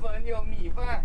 粉有米饭